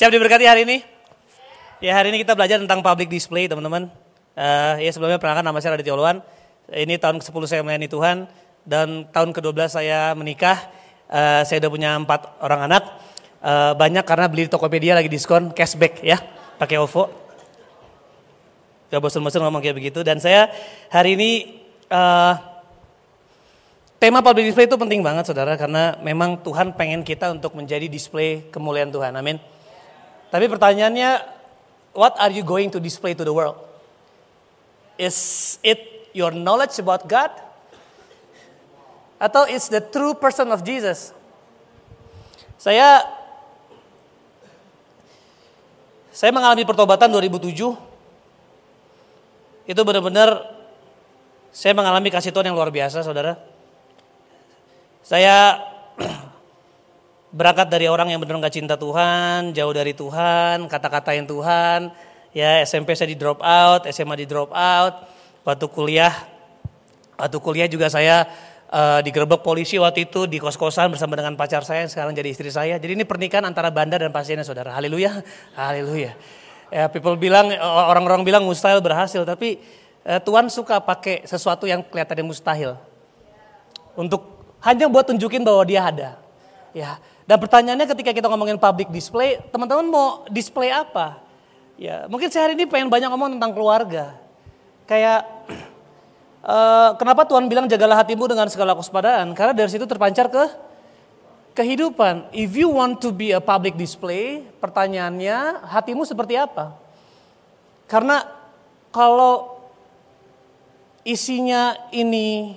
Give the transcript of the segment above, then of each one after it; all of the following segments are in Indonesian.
Siap diberkati hari ini? Ya hari ini kita belajar tentang public display teman-teman. Uh, ya sebelumnya perkenalkan nama saya Raditya Oluan. Ini tahun ke-10 saya melayani Tuhan dan tahun ke-12 saya menikah. Uh, saya udah punya empat orang anak. Uh, banyak karena beli di Tokopedia lagi diskon cashback ya, pakai OVO. Gak bosan-bosan ngomong kayak begitu. Dan saya hari ini uh, tema public display itu penting banget saudara karena memang Tuhan pengen kita untuk menjadi display kemuliaan Tuhan. Amin. Tapi pertanyaannya what are you going to display to the world? Is it your knowledge about God? Atau it's the true person of Jesus? Saya saya mengalami pertobatan 2007. Itu benar-benar saya mengalami kasih Tuhan yang luar biasa, Saudara. Saya berangkat dari orang yang benar nggak cinta Tuhan, jauh dari Tuhan, kata-katain Tuhan. Ya SMP saya di drop out, SMA di drop out. Waktu kuliah, waktu kuliah juga saya uh, digerebek polisi waktu itu di kos-kosan bersama dengan pacar saya yang sekarang jadi istri saya. Jadi ini pernikahan antara bandar dan pasiennya saudara. Haleluya, haleluya. Ya, people bilang orang-orang bilang mustahil berhasil, tapi uh, Tuhan suka pakai sesuatu yang kelihatannya mustahil untuk hanya buat tunjukin bahwa Dia ada. Ya, dan pertanyaannya ketika kita ngomongin public display, teman-teman mau display apa? Ya, mungkin saya hari ini pengen banyak ngomong tentang keluarga. Kayak uh, kenapa Tuhan bilang jagalah hatimu dengan segala kewaspadaan? Karena dari situ terpancar ke kehidupan. If you want to be a public display, pertanyaannya hatimu seperti apa? Karena kalau isinya ini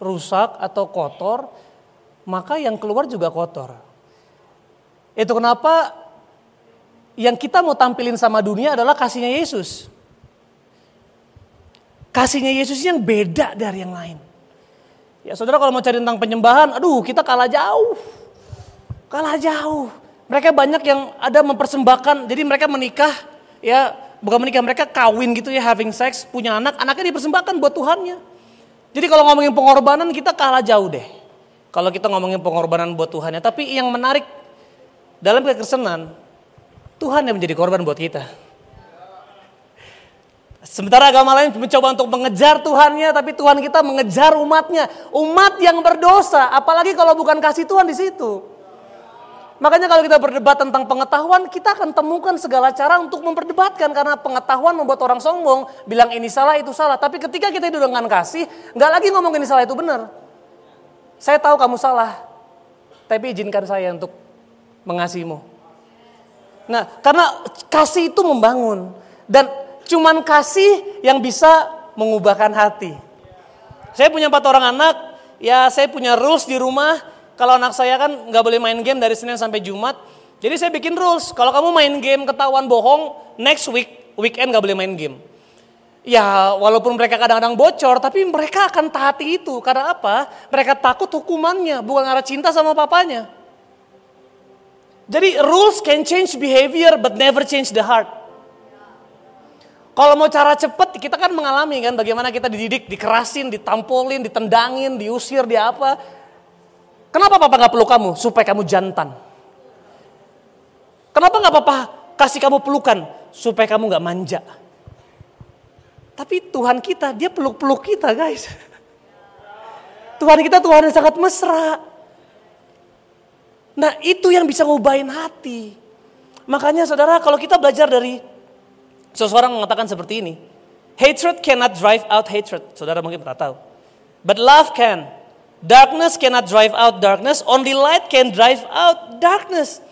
rusak atau kotor, maka yang keluar juga kotor. Itu kenapa yang kita mau tampilin sama dunia adalah kasihnya Yesus. Kasihnya Yesus yang beda dari yang lain. Ya saudara kalau mau cari tentang penyembahan, aduh kita kalah jauh. Kalah jauh. Mereka banyak yang ada mempersembahkan, jadi mereka menikah, ya bukan menikah, mereka kawin gitu ya, having sex, punya anak, anaknya dipersembahkan buat Tuhannya. Jadi kalau ngomongin pengorbanan kita kalah jauh deh. Kalau kita ngomongin pengorbanan buat Tuhannya, tapi yang menarik dalam kekristenan, Tuhan yang menjadi korban buat kita. Sementara agama lain mencoba untuk mengejar Tuhannya, tapi Tuhan kita mengejar umatnya. Umat yang berdosa, apalagi kalau bukan kasih Tuhan di situ. Makanya kalau kita berdebat tentang pengetahuan, kita akan temukan segala cara untuk memperdebatkan. Karena pengetahuan membuat orang sombong, bilang ini salah, itu salah. Tapi ketika kita hidup dengan kasih, nggak lagi ngomong ini salah, itu benar. Saya tahu kamu salah, tapi izinkan saya untuk mengasihimu. Nah, karena kasih itu membangun dan cuman kasih yang bisa mengubahkan hati. Saya punya empat orang anak, ya saya punya rules di rumah. Kalau anak saya kan nggak boleh main game dari Senin sampai Jumat. Jadi saya bikin rules. Kalau kamu main game ketahuan bohong, next week weekend nggak boleh main game. Ya walaupun mereka kadang-kadang bocor, tapi mereka akan taati itu. Karena apa? Mereka takut hukumannya, bukan karena cinta sama papanya. Jadi rules can change behavior but never change the heart. Kalau mau cara cepat, kita kan mengalami kan bagaimana kita dididik, dikerasin, ditampolin, ditendangin, diusir, di apa. Kenapa papa nggak peluk kamu? Supaya kamu jantan. Kenapa nggak papa kasih kamu pelukan? Supaya kamu nggak manja. Tapi Tuhan kita, dia peluk-peluk kita guys. Tuhan kita Tuhan yang sangat mesra. Nah itu yang bisa ngubahin hati. Makanya saudara kalau kita belajar dari seseorang mengatakan seperti ini. Hatred cannot drive out hatred. Saudara mungkin pernah tahu. But love can. Darkness cannot drive out darkness. Only light can drive out darkness.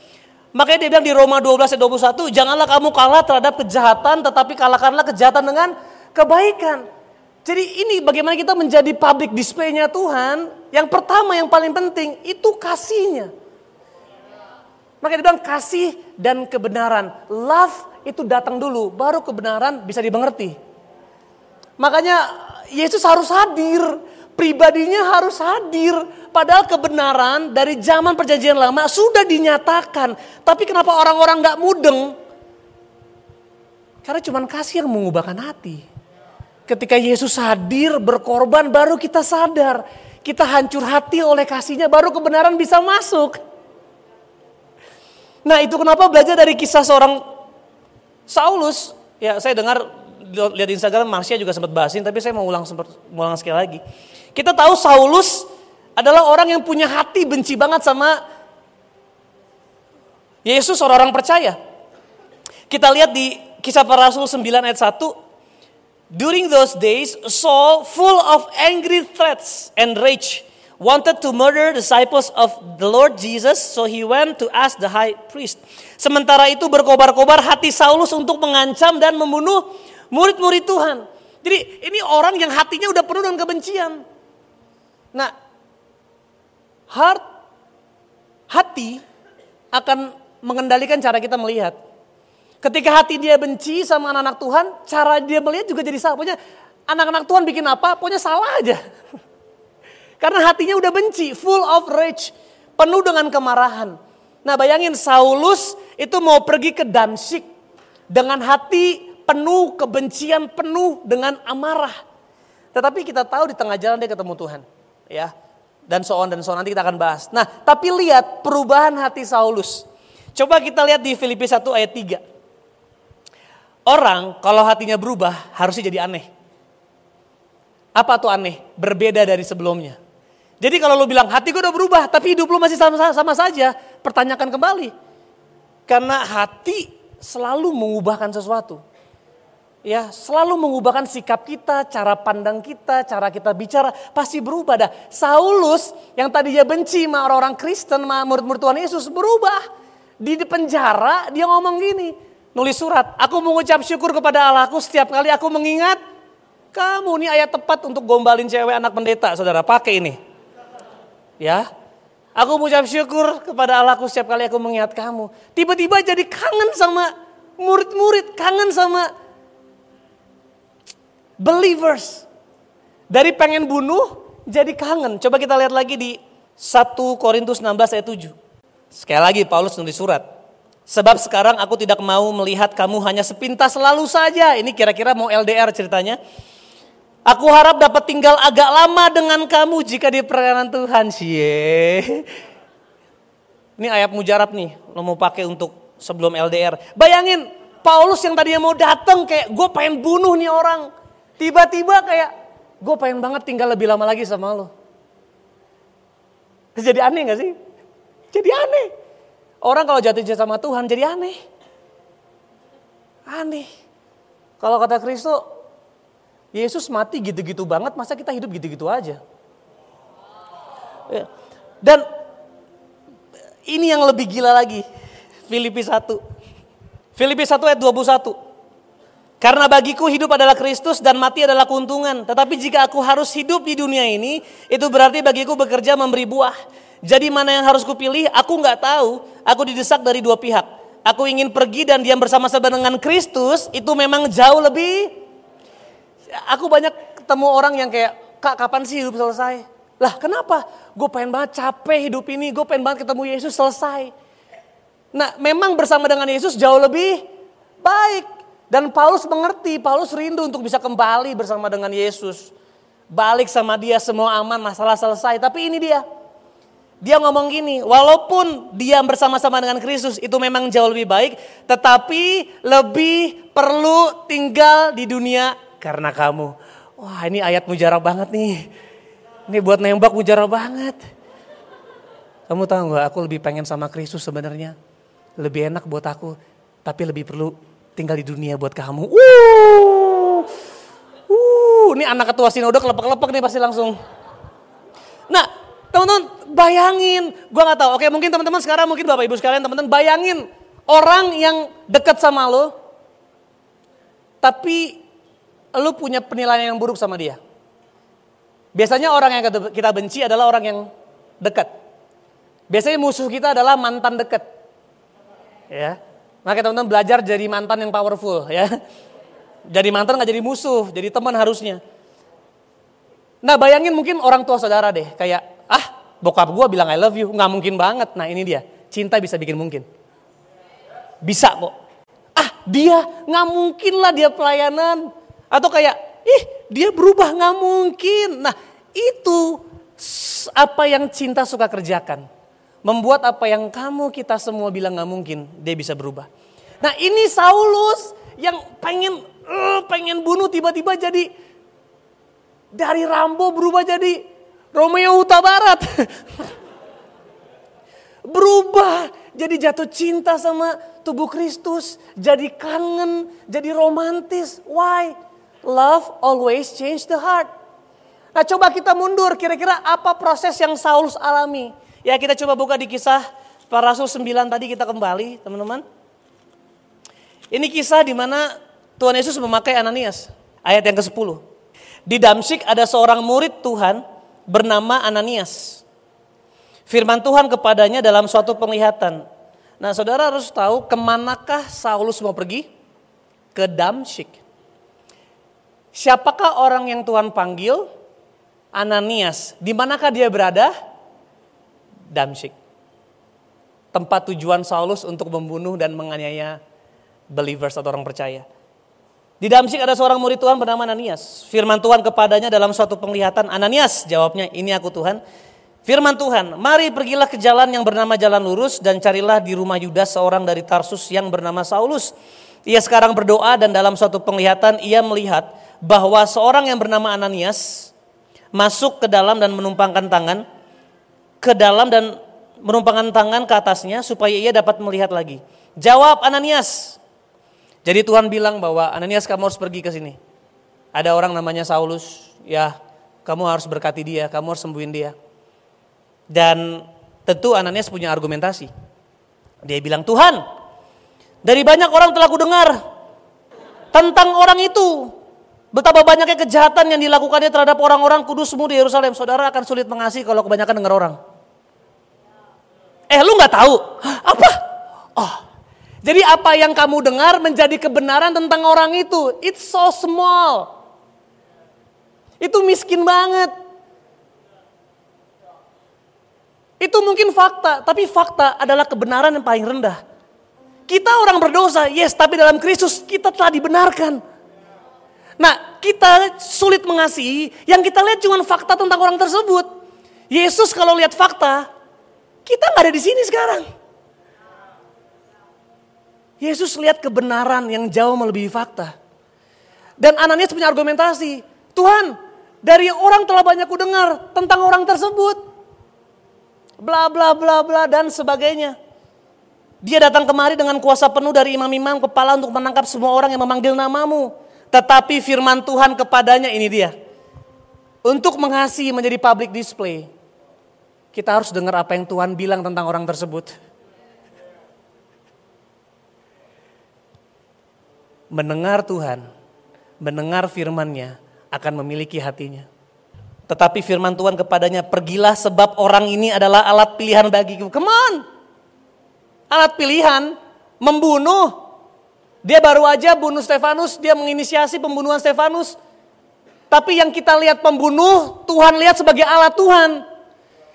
Makanya dia bilang di Roma 12 ayat 21, janganlah kamu kalah terhadap kejahatan, tetapi kalahkanlah kejahatan dengan kebaikan. Jadi ini bagaimana kita menjadi public display-nya Tuhan. Yang pertama yang paling penting itu kasihnya. Maka dia bilang kasih dan kebenaran. Love itu datang dulu, baru kebenaran bisa dimengerti. Makanya Yesus harus hadir, pribadinya harus hadir. Padahal kebenaran dari zaman perjanjian lama sudah dinyatakan. Tapi kenapa orang-orang gak mudeng? Karena cuma kasih yang mengubahkan hati. Ketika Yesus hadir berkorban baru kita sadar. Kita hancur hati oleh kasihnya baru kebenaran bisa masuk. Nah itu kenapa belajar dari kisah seorang Saulus. Ya saya dengar lihat Instagram Marsha juga sempat bahasin tapi saya mau ulang sempat ulang sekali lagi. Kita tahu Saulus adalah orang yang punya hati benci banget sama Yesus orang-orang percaya. Kita lihat di kisah para rasul 9 ayat 1. During those days, Saul full of angry threats and rage wanted to murder disciples of the Lord Jesus, so he went to ask the high priest. Sementara itu berkobar-kobar hati Saulus untuk mengancam dan membunuh murid-murid Tuhan. Jadi ini orang yang hatinya udah penuh dengan kebencian. Nah, heart, hati akan mengendalikan cara kita melihat. Ketika hati dia benci sama anak-anak Tuhan, cara dia melihat juga jadi salah. Pokoknya anak-anak Tuhan bikin apa, pokoknya salah aja. Karena hatinya udah benci, full of rage, penuh dengan kemarahan. Nah bayangin Saulus itu mau pergi ke Damsyik dengan hati penuh kebencian, penuh dengan amarah. Tetapi kita tahu di tengah jalan dia ketemu Tuhan. Ya, dan so on dan so on nanti kita akan bahas. Nah, tapi lihat perubahan hati Saulus. Coba kita lihat di Filipi 1 ayat 3. Orang kalau hatinya berubah harusnya jadi aneh. Apa tuh aneh? Berbeda dari sebelumnya. Jadi kalau lu bilang hati gue udah berubah tapi hidup lu masih sama, sama saja, pertanyakan kembali. Karena hati selalu mengubahkan sesuatu. Ya, selalu mengubahkan sikap kita, cara pandang kita, cara kita bicara pasti berubah dah. Saulus yang tadinya benci sama orang-orang Kristen, sama murid-murid Tuhan Yesus berubah. Di penjara dia ngomong gini, nulis surat, aku mengucap syukur kepada Allahku setiap kali aku mengingat kamu. Ini ayat tepat untuk gombalin cewek anak pendeta, saudara pakai ini. Ya, aku mengucap syukur kepada Allahku setiap kali aku mengingat kamu. Tiba-tiba jadi kangen sama murid-murid, kangen sama believers. Dari pengen bunuh jadi kangen. Coba kita lihat lagi di 1 Korintus 16 ayat 7. Sekali lagi Paulus nulis surat. Sebab sekarang aku tidak mau melihat kamu hanya sepintas selalu saja. Ini kira-kira mau LDR ceritanya. Aku harap dapat tinggal agak lama dengan kamu jika di perkenan Tuhan. Cie. Ini ayat mujarab nih, lo mau pakai untuk sebelum LDR. Bayangin, Paulus yang tadinya mau datang kayak gue pengen bunuh nih orang. Tiba-tiba kayak gue pengen banget tinggal lebih lama lagi sama lo. Jadi aneh gak sih? Jadi aneh. Orang kalau jatuh cinta sama Tuhan jadi aneh. Aneh. Kalau kata Kristus, Yesus mati gitu-gitu banget, masa kita hidup gitu-gitu aja? Ya. Dan ini yang lebih gila lagi. Filipi 1. Filipi 1 ayat 21. Karena bagiku hidup adalah Kristus dan mati adalah keuntungan. Tetapi jika aku harus hidup di dunia ini, itu berarti bagiku bekerja memberi buah. Jadi mana yang harus kupilih? Aku nggak tahu. Aku didesak dari dua pihak. Aku ingin pergi dan diam bersama-sama dengan Kristus, itu memang jauh lebih aku banyak ketemu orang yang kayak, kak kapan sih hidup selesai? Lah kenapa? Gue pengen banget capek hidup ini, gue pengen banget ketemu Yesus selesai. Nah memang bersama dengan Yesus jauh lebih baik. Dan Paulus mengerti, Paulus rindu untuk bisa kembali bersama dengan Yesus. Balik sama dia semua aman, masalah selesai. Tapi ini dia, dia ngomong gini, walaupun dia bersama-sama dengan Kristus itu memang jauh lebih baik, tetapi lebih perlu tinggal di dunia karena kamu. Wah ini ayat mujarab banget nih. Ini buat nembak mujarab banget. Kamu tahu gak aku lebih pengen sama Kristus sebenarnya. Lebih enak buat aku. Tapi lebih perlu tinggal di dunia buat kamu. Uh, uh, ini anak ketua sinode kelepek-kelepek nih pasti langsung. Nah teman-teman bayangin. Gue gak tahu. Oke mungkin teman-teman sekarang mungkin bapak ibu sekalian teman-teman bayangin. Orang yang dekat sama lo. Tapi lu punya penilaian yang buruk sama dia. Biasanya orang yang kita benci adalah orang yang dekat. Biasanya musuh kita adalah mantan dekat. Ya. Maka teman-teman belajar jadi mantan yang powerful ya. Jadi mantan gak jadi musuh, jadi teman harusnya. Nah bayangin mungkin orang tua saudara deh, kayak ah bokap gue bilang I love you, nggak mungkin banget. Nah ini dia, cinta bisa bikin mungkin. Bisa kok. Ah dia nggak mungkin lah dia pelayanan. Atau kayak, ih dia berubah nggak mungkin. Nah itu apa yang cinta suka kerjakan. membuat apa yang kamu kita semua bilang nggak mungkin, dia bisa berubah. Nah ini Saulus yang pengen uh, pengen bunuh tiba-tiba jadi dari Rambo berubah jadi Romeo Huta Barat. berubah jadi jatuh cinta sama tubuh Kristus, jadi kangen, jadi romantis. Why? Love always change the heart. Nah coba kita mundur, kira-kira apa proses yang Saulus alami? Ya kita coba buka di kisah para rasul 9 tadi kita kembali teman-teman. Ini kisah di mana Tuhan Yesus memakai Ananias. Ayat yang ke-10. Di Damsyik ada seorang murid Tuhan bernama Ananias. Firman Tuhan kepadanya dalam suatu penglihatan. Nah saudara harus tahu ke manakah Saulus mau pergi? Ke Damsyik. Siapakah orang yang Tuhan panggil? Ananias. Di manakah dia berada? Damsyik. Tempat tujuan Saulus untuk membunuh dan menganiaya believers atau orang percaya. Di Damsyik ada seorang murid Tuhan bernama Ananias. Firman Tuhan kepadanya dalam suatu penglihatan, Ananias jawabnya, ini aku Tuhan. Firman Tuhan, mari pergilah ke jalan yang bernama jalan lurus dan carilah di rumah Yudas seorang dari Tarsus yang bernama Saulus. Ia sekarang berdoa dan dalam suatu penglihatan ia melihat bahwa seorang yang bernama Ananias masuk ke dalam dan menumpangkan tangan ke dalam dan menumpangkan tangan ke atasnya supaya ia dapat melihat lagi. Jawab Ananias. Jadi Tuhan bilang bahwa Ananias kamu harus pergi ke sini. Ada orang namanya Saulus, ya kamu harus berkati dia, kamu harus sembuhin dia. Dan tentu Ananias punya argumentasi. Dia bilang, Tuhan, dari banyak orang telah kudengar tentang orang itu. Betapa banyaknya kejahatan yang dilakukannya terhadap orang-orang kudusmu di Yerusalem. Saudara akan sulit mengasihi kalau kebanyakan dengar orang. Eh lu nggak tahu? Apa? Oh, jadi apa yang kamu dengar menjadi kebenaran tentang orang itu. It's so small. Itu miskin banget. Itu mungkin fakta, tapi fakta adalah kebenaran yang paling rendah. Kita orang berdosa, yes, tapi dalam Kristus kita telah dibenarkan. Nah, kita sulit mengasihi, yang kita lihat cuma fakta tentang orang tersebut. Yesus kalau lihat fakta, kita nggak ada di sini sekarang. Yesus lihat kebenaran yang jauh melebihi fakta. Dan Ananias punya argumentasi, Tuhan, dari orang telah banyak ku dengar tentang orang tersebut. Bla bla bla bla dan sebagainya. Dia datang kemari dengan kuasa penuh dari imam-imam kepala untuk menangkap semua orang yang memanggil namamu. Tetapi firman Tuhan kepadanya ini dia. Untuk mengasihi menjadi public display kita harus dengar apa yang Tuhan bilang tentang orang tersebut. Mendengar Tuhan, mendengar firman-Nya akan memiliki hatinya. Tetapi firman Tuhan kepadanya, pergilah sebab orang ini adalah alat pilihan bagiku. Come on! Alat pilihan, membunuh. Dia baru aja bunuh Stefanus, dia menginisiasi pembunuhan Stefanus. Tapi yang kita lihat pembunuh, Tuhan lihat sebagai alat Tuhan.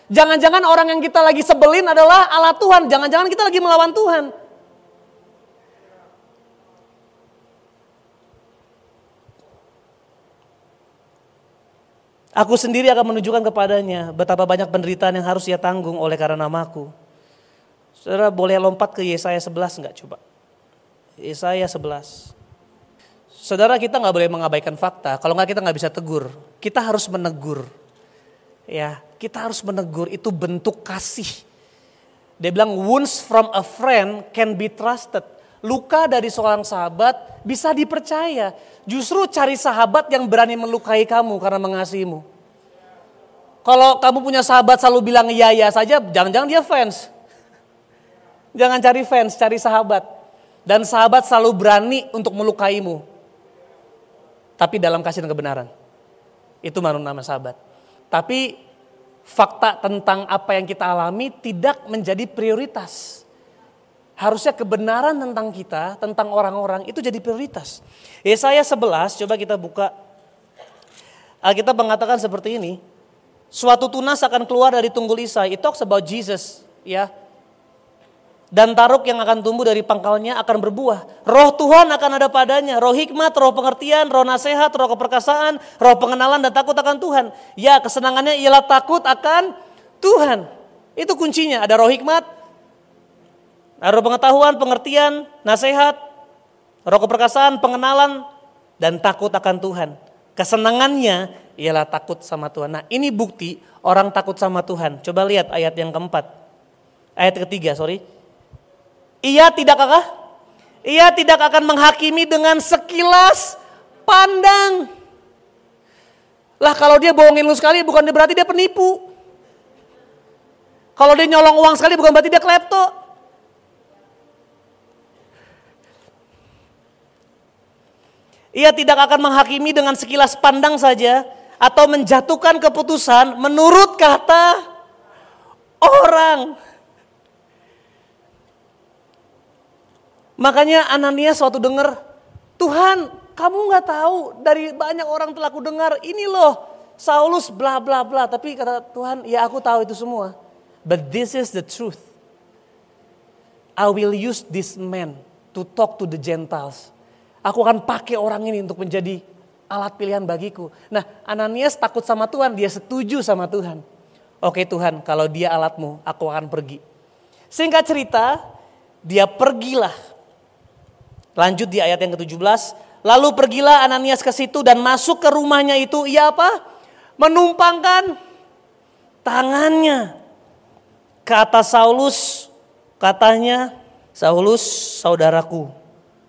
Jangan-jangan orang yang kita lagi sebelin adalah Allah Tuhan. Jangan-jangan kita lagi melawan Tuhan. Aku sendiri akan menunjukkan kepadanya betapa banyak penderitaan yang harus ia tanggung oleh karena namaku. Saudara boleh lompat ke Yesaya 11 enggak coba? Yesaya 11. Saudara kita nggak boleh mengabaikan fakta. Kalau nggak kita nggak bisa tegur. Kita harus menegur. Ya, kita harus menegur itu bentuk kasih. Dia bilang wounds from a friend can be trusted. Luka dari seorang sahabat bisa dipercaya. Justru cari sahabat yang berani melukai kamu karena mengasihimu. Kalau kamu punya sahabat selalu bilang iya iya saja, jangan-jangan dia fans. Jangan cari fans, cari sahabat. Dan sahabat selalu berani untuk melukaimu. Tapi dalam kasih dan kebenaran. Itu baru nama sahabat. Tapi fakta tentang apa yang kita alami tidak menjadi prioritas. Harusnya kebenaran tentang kita, tentang orang-orang itu jadi prioritas. Yesaya 11, coba kita buka. Kita mengatakan seperti ini. Suatu tunas akan keluar dari tunggul Isai. It talks about Jesus, ya. Dan taruk yang akan tumbuh dari pangkalnya akan berbuah. Roh Tuhan akan ada padanya. Roh hikmat, roh pengertian, roh nasihat, roh keperkasaan, roh pengenalan dan takut akan Tuhan. Ya kesenangannya ialah takut akan Tuhan. Itu kuncinya, ada roh hikmat, ada roh pengetahuan, pengertian, nasihat, roh keperkasaan, pengenalan, dan takut akan Tuhan. Kesenangannya ialah takut sama Tuhan. Nah ini bukti orang takut sama Tuhan. Coba lihat ayat yang keempat. Ayat ketiga, sorry. Ia tidak akan, ia tidak akan menghakimi dengan sekilas pandang. Lah kalau dia bohongin lu sekali bukan berarti dia penipu. Kalau dia nyolong uang sekali bukan berarti dia klepto. Ia tidak akan menghakimi dengan sekilas pandang saja atau menjatuhkan keputusan menurut kata orang. Makanya Ananias suatu dengar, Tuhan kamu nggak tahu dari banyak orang telah ku dengar ini loh Saulus bla bla bla. Tapi kata Tuhan ya aku tahu itu semua. But this is the truth. I will use this man to talk to the Gentiles. Aku akan pakai orang ini untuk menjadi alat pilihan bagiku. Nah Ananias takut sama Tuhan, dia setuju sama Tuhan. Oke Tuhan, kalau dia alatmu, aku akan pergi. Singkat cerita, dia pergilah. Lanjut di ayat yang ke-17. Lalu pergilah Ananias ke situ dan masuk ke rumahnya itu. Ia apa? Menumpangkan tangannya ke atas Saulus, katanya, Saulus saudaraku.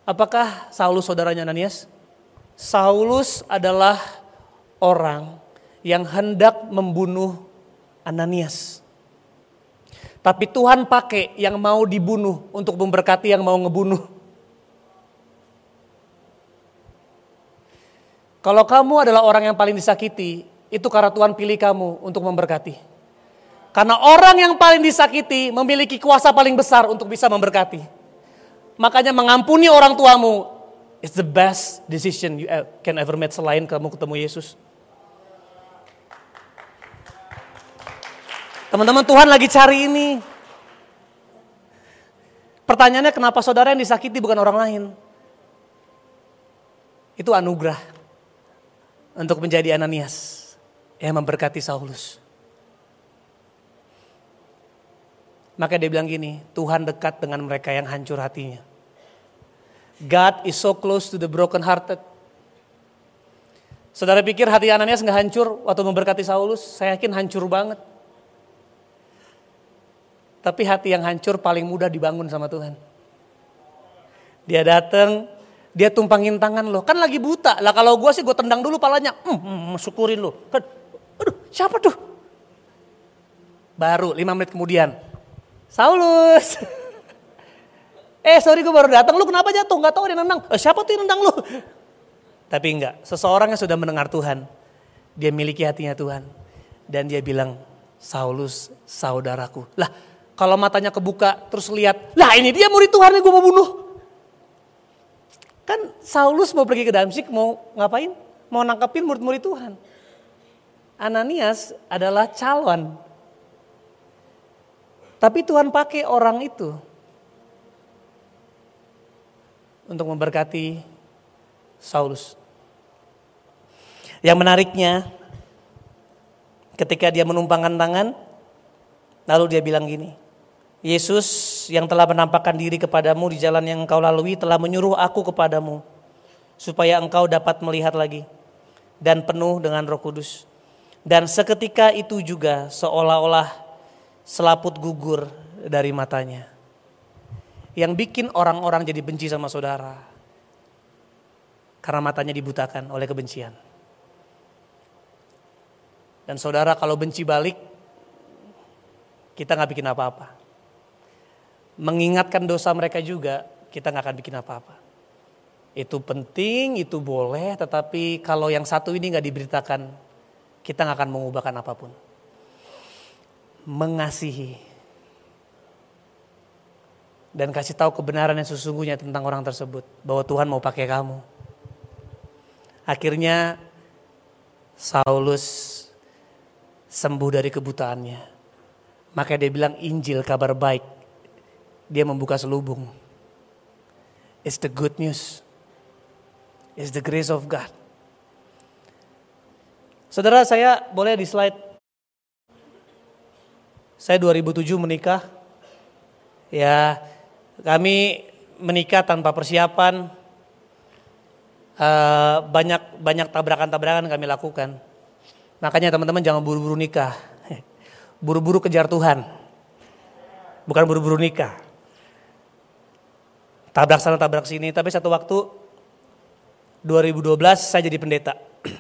Apakah Saulus saudaranya Ananias? Saulus adalah orang yang hendak membunuh Ananias. Tapi Tuhan pakai yang mau dibunuh untuk memberkati yang mau ngebunuh. Kalau kamu adalah orang yang paling disakiti, itu karena Tuhan pilih kamu untuk memberkati. Karena orang yang paling disakiti memiliki kuasa paling besar untuk bisa memberkati. Makanya mengampuni orang tuamu is the best decision you can ever make selain kamu ketemu Yesus. Teman-teman Tuhan lagi cari ini. Pertanyaannya kenapa saudara yang disakiti bukan orang lain? Itu anugerah untuk menjadi Ananias yang memberkati Saulus. Maka dia bilang gini, Tuhan dekat dengan mereka yang hancur hatinya. God is so close to the broken hearted. Saudara pikir hati Ananias nggak hancur waktu memberkati Saulus? Saya yakin hancur banget. Tapi hati yang hancur paling mudah dibangun sama Tuhan. Dia datang, dia tumpangin tangan loh. Kan lagi buta. Lah kalau gue sih gue tendang dulu palanya. Hmm, hmm, syukurin lo. Kan, aduh siapa tuh? Baru lima menit kemudian. Saulus. eh sorry gue baru datang, lu kenapa jatuh? Gak tau dia nendang. Eh, siapa tuh yang nendang lu? Tapi enggak, seseorang yang sudah mendengar Tuhan, dia miliki hatinya Tuhan. Dan dia bilang, Saulus saudaraku. Lah kalau matanya kebuka terus lihat, lah ini dia murid Tuhan yang gue mau bunuh. Kan Saulus mau pergi ke Damsik mau ngapain? Mau nangkepin murid-murid Tuhan. Ananias adalah calon tapi Tuhan pakai orang itu untuk memberkati Saulus. Yang menariknya, ketika dia menumpangkan tangan, lalu dia bilang gini, Yesus yang telah menampakkan diri kepadamu di jalan yang engkau lalui telah menyuruh aku kepadamu, supaya engkau dapat melihat lagi dan penuh dengan roh kudus. Dan seketika itu juga seolah-olah selaput gugur dari matanya. Yang bikin orang-orang jadi benci sama saudara. Karena matanya dibutakan oleh kebencian. Dan saudara kalau benci balik, kita nggak bikin apa-apa. Mengingatkan dosa mereka juga, kita nggak akan bikin apa-apa. Itu penting, itu boleh, tetapi kalau yang satu ini nggak diberitakan, kita nggak akan mengubahkan apa pun mengasihi dan kasih tahu kebenaran yang sesungguhnya tentang orang tersebut bahwa Tuhan mau pakai kamu. Akhirnya Saulus sembuh dari kebutaannya. Maka dia bilang Injil kabar baik. Dia membuka selubung. It's the good news. It's the grace of God. Saudara saya boleh di slide Saya 2007 menikah. Ya, kami menikah tanpa persiapan. Uh, banyak banyak tabrakan-tabrakan kami lakukan. Makanya teman-teman jangan buru-buru nikah. Buru-buru kejar Tuhan. Bukan buru-buru nikah. Tabrak sana tabrak sini, tapi satu waktu 2012 saya jadi pendeta.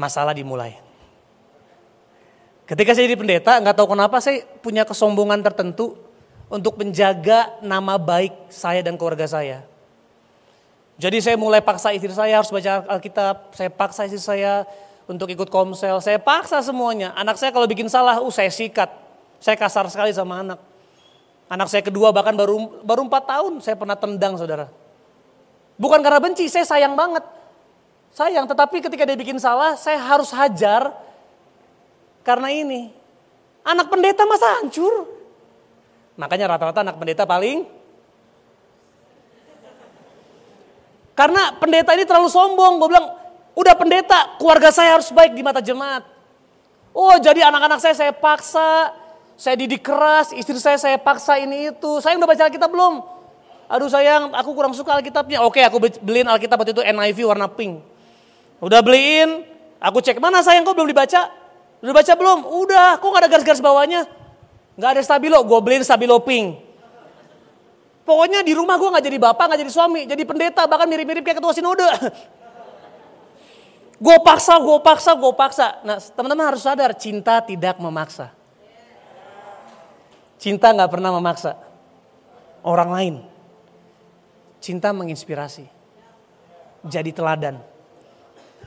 Masalah dimulai. Ketika saya jadi pendeta, nggak tahu kenapa saya punya kesombongan tertentu untuk menjaga nama baik saya dan keluarga saya. Jadi saya mulai paksa istri saya harus baca Alkitab, saya paksa istri saya untuk ikut komsel, saya paksa semuanya. Anak saya kalau bikin salah, uh saya sikat. Saya kasar sekali sama anak. Anak saya kedua bahkan baru baru 4 tahun saya pernah tendang saudara. Bukan karena benci, saya sayang banget. Sayang, tetapi ketika dia bikin salah, saya harus hajar karena ini. Anak pendeta masa hancur? Makanya rata-rata anak pendeta paling Karena pendeta ini terlalu sombong. Gue bilang, udah pendeta, keluarga saya harus baik di mata jemaat. Oh jadi anak-anak saya saya paksa, saya didik keras, istri saya saya paksa ini itu. Saya udah baca Alkitab belum? Aduh sayang, aku kurang suka Alkitabnya. Oke, aku beliin Alkitab waktu itu NIV warna pink. Udah beliin, aku cek mana sayang kok belum dibaca? Udah baca belum? Udah, kok gak ada garis-garis bawahnya? Gak ada stabilo, gue beliin stabilo pink. Pokoknya di rumah gue gak jadi bapak, gak jadi suami, jadi pendeta, bahkan mirip-mirip kayak ketua sinode. gue paksa, gue paksa, gue paksa. Nah teman-teman harus sadar, cinta tidak memaksa. Cinta nggak pernah memaksa orang lain. Cinta menginspirasi. Jadi teladan.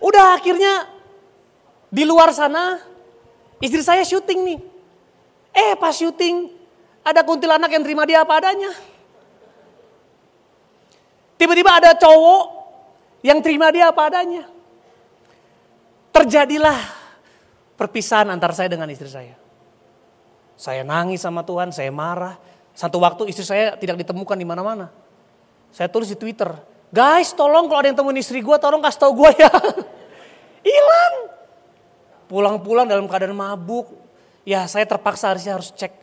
Udah akhirnya di luar sana istri saya syuting nih. Eh pas syuting ada kuntilanak yang terima dia apa adanya. Tiba-tiba ada cowok yang terima dia apa adanya. Terjadilah perpisahan antara saya dengan istri saya. Saya nangis sama Tuhan, saya marah. Satu waktu istri saya tidak ditemukan di mana-mana. Saya tulis di Twitter, guys tolong kalau ada yang temuin istri gue tolong kasih tau gue ya. Hilang. Pulang-pulang dalam keadaan mabuk. Ya saya terpaksa harusnya harus cek.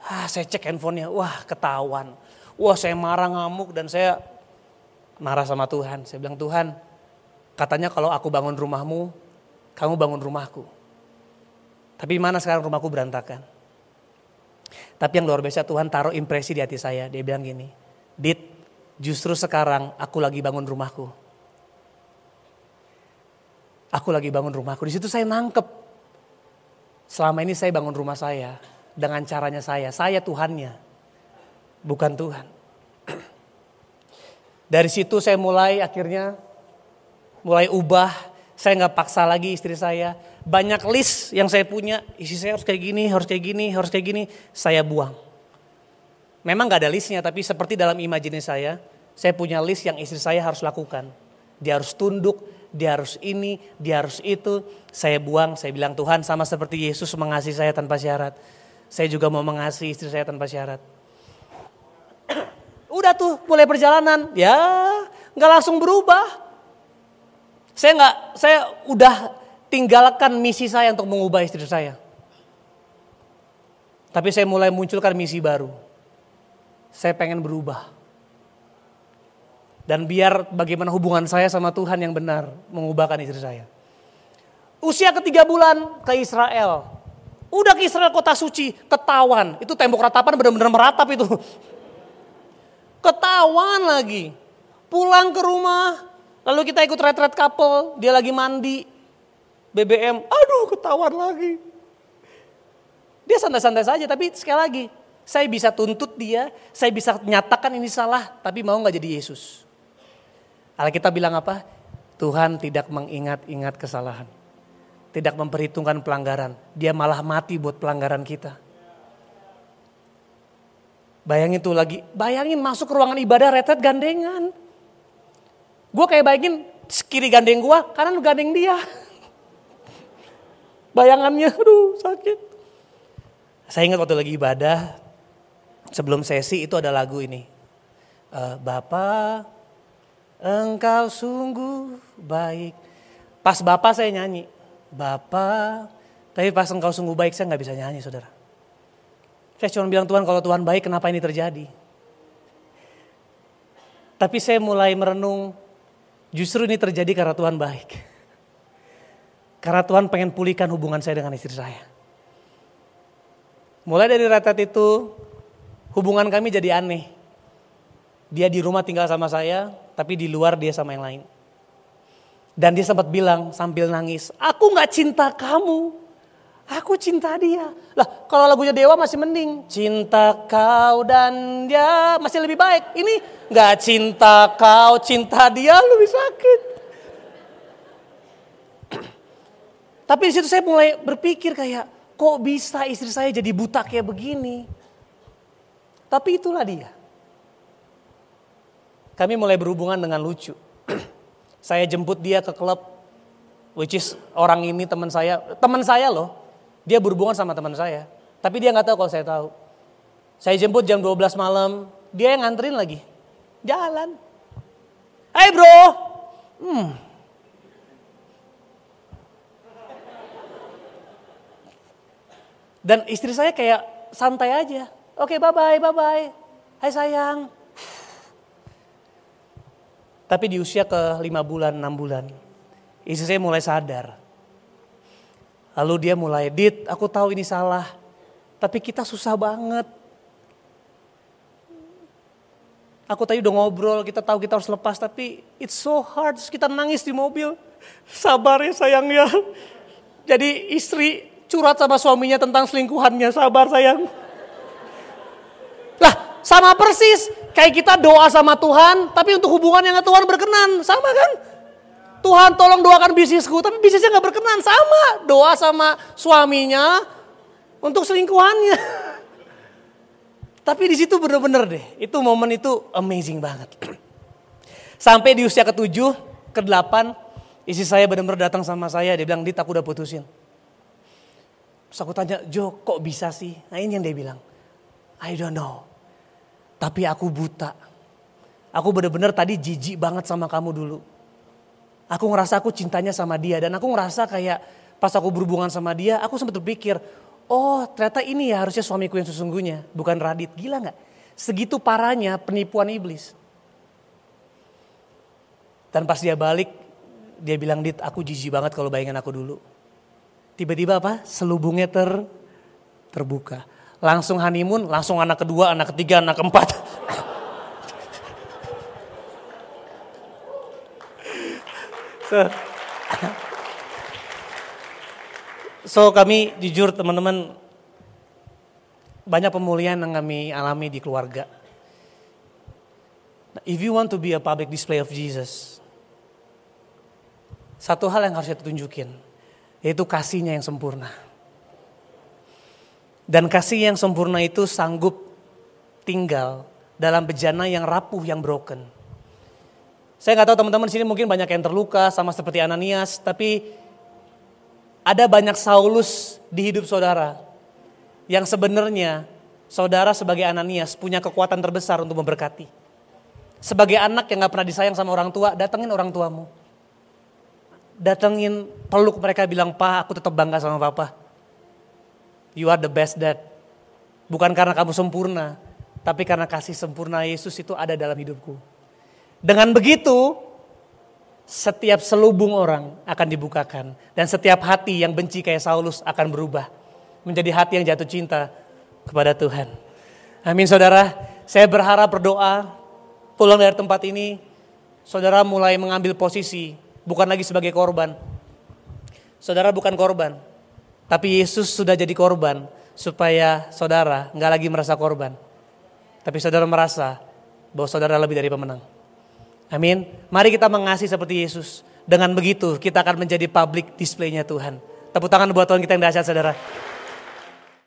Ah, saya cek handphonenya, wah ketahuan. Wah saya marah ngamuk dan saya marah sama Tuhan. Saya bilang Tuhan katanya kalau aku bangun rumahmu, kamu bangun rumahku. Tapi mana sekarang rumahku berantakan. Tapi yang luar biasa Tuhan taruh impresi di hati saya. Dia bilang gini, Dit, justru sekarang aku lagi bangun rumahku. Aku lagi bangun rumahku. Di situ saya nangkep. Selama ini saya bangun rumah saya dengan caranya saya. Saya Tuhannya, bukan Tuhan. Dari situ saya mulai akhirnya mulai ubah. Saya nggak paksa lagi istri saya banyak list yang saya punya, isi saya harus kayak gini, harus kayak gini, harus kayak gini, saya buang. Memang gak ada listnya, tapi seperti dalam imajinasi saya, saya punya list yang istri saya harus lakukan. Dia harus tunduk, dia harus ini, dia harus itu. Saya buang, saya bilang Tuhan sama seperti Yesus mengasihi saya tanpa syarat. Saya juga mau mengasihi istri saya tanpa syarat. Udah tuh mulai perjalanan, ya nggak langsung berubah. Saya nggak, saya udah tinggalkan misi saya untuk mengubah istri saya. Tapi saya mulai munculkan misi baru. Saya pengen berubah. Dan biar bagaimana hubungan saya sama Tuhan yang benar mengubahkan istri saya. Usia ketiga bulan ke Israel. Udah ke Israel kota suci, ketahuan. Itu tembok ratapan benar-benar meratap itu. Ketahuan lagi. Pulang ke rumah, lalu kita ikut retret couple, dia lagi mandi, BBM, aduh ketahuan lagi. Dia santai-santai saja, tapi sekali lagi, saya bisa tuntut dia, saya bisa nyatakan ini salah, tapi mau nggak jadi Yesus. Alkitab bilang apa? Tuhan tidak mengingat-ingat kesalahan. Tidak memperhitungkan pelanggaran. Dia malah mati buat pelanggaran kita. Bayangin tuh lagi, bayangin masuk ke ruangan ibadah retret gandengan. Gue kayak bayangin kiri gandeng gue, kanan gandeng dia. Bayangannya, aduh sakit. Saya ingat waktu lagi ibadah, sebelum sesi itu ada lagu ini. Uh, Bapak, engkau sungguh baik. Pas Bapak saya nyanyi, Bapak, tapi pas engkau sungguh baik saya nggak bisa nyanyi saudara. Saya cuma bilang Tuhan kalau Tuhan baik kenapa ini terjadi? Tapi saya mulai merenung justru ini terjadi karena Tuhan baik. Karena Tuhan pengen pulihkan hubungan saya dengan istri saya. Mulai dari retet itu hubungan kami jadi aneh. Dia di rumah tinggal sama saya, tapi di luar dia sama yang lain. Dan dia sempat bilang sambil nangis, aku gak cinta kamu. Aku cinta dia. Lah kalau lagunya Dewa masih mending. Cinta kau dan dia masih lebih baik. Ini gak cinta kau, cinta dia lebih sakit. Tapi di situ saya mulai berpikir kayak, kok bisa istri saya jadi buta kayak begini? Tapi itulah dia. Kami mulai berhubungan dengan lucu. saya jemput dia ke klub, which is orang ini teman saya, teman saya loh dia berhubungan sama teman saya. Tapi dia nggak tahu kalau saya tahu. Saya jemput jam 12 malam, dia yang nganterin lagi. Jalan. Hai bro. Hmm. Dan istri saya kayak santai aja. Oke bye bye bye bye. Hai sayang. Tapi di usia ke 5 bulan, 6 bulan. Istri saya mulai sadar Lalu dia mulai, Dit, aku tahu ini salah. Tapi kita susah banget. Aku tadi udah ngobrol, kita tahu kita harus lepas, tapi it's so hard. Terus kita nangis di mobil. Sabar ya sayang ya. Jadi istri curhat sama suaminya tentang selingkuhannya. Sabar sayang. Lah sama persis. Kayak kita doa sama Tuhan, tapi untuk hubungan yang Tuhan berkenan. Sama kan? Tuhan tolong doakan bisnisku, tapi bisnisnya nggak berkenan. Sama, doa sama suaminya untuk selingkuhannya. tapi di situ bener-bener deh, itu momen itu amazing banget. Sampai di usia ketujuh, ke delapan, isi saya benar-benar datang sama saya, dia bilang, Dit aku udah putusin. Terus aku tanya, Jo kok bisa sih? Nah ini yang dia bilang, I don't know. Tapi aku buta. Aku bener-bener tadi jijik banget sama kamu dulu. Aku ngerasa aku cintanya sama dia dan aku ngerasa kayak pas aku berhubungan sama dia, aku sempat berpikir, oh ternyata ini ya harusnya suamiku yang sesungguhnya, bukan Radit. Gila nggak? Segitu parahnya penipuan iblis. Dan pas dia balik, dia bilang, Dit aku jijik banget kalau bayangin aku dulu. Tiba-tiba apa? Selubungnya ter terbuka. Langsung honeymoon, langsung anak kedua, anak ketiga, anak keempat. So, so kami jujur teman-teman banyak pemulihan yang kami alami di keluarga. If you want to be a public display of Jesus, satu hal yang harus kita tunjukin, yaitu kasihnya yang sempurna. Dan kasih yang sempurna itu sanggup tinggal dalam bejana yang rapuh, yang broken. Saya nggak tahu teman-teman sini mungkin banyak yang terluka sama seperti Ananias, tapi ada banyak Saulus di hidup saudara yang sebenarnya saudara sebagai Ananias punya kekuatan terbesar untuk memberkati. Sebagai anak yang nggak pernah disayang sama orang tua, datengin orang tuamu. Datengin peluk mereka bilang, "Pa, aku tetap bangga sama papa." You are the best dad. Bukan karena kamu sempurna, tapi karena kasih sempurna Yesus itu ada dalam hidupku. Dengan begitu, setiap selubung orang akan dibukakan. Dan setiap hati yang benci kayak Saulus akan berubah. Menjadi hati yang jatuh cinta kepada Tuhan. Amin saudara. Saya berharap berdoa pulang dari tempat ini. Saudara mulai mengambil posisi. Bukan lagi sebagai korban. Saudara bukan korban. Tapi Yesus sudah jadi korban. Supaya saudara nggak lagi merasa korban. Tapi saudara merasa bahwa saudara lebih dari pemenang. Amin. Mari kita mengasihi seperti Yesus. Dengan begitu kita akan menjadi public display-nya Tuhan. Tepuk tangan buat Tuhan kita yang dahsyat saudara.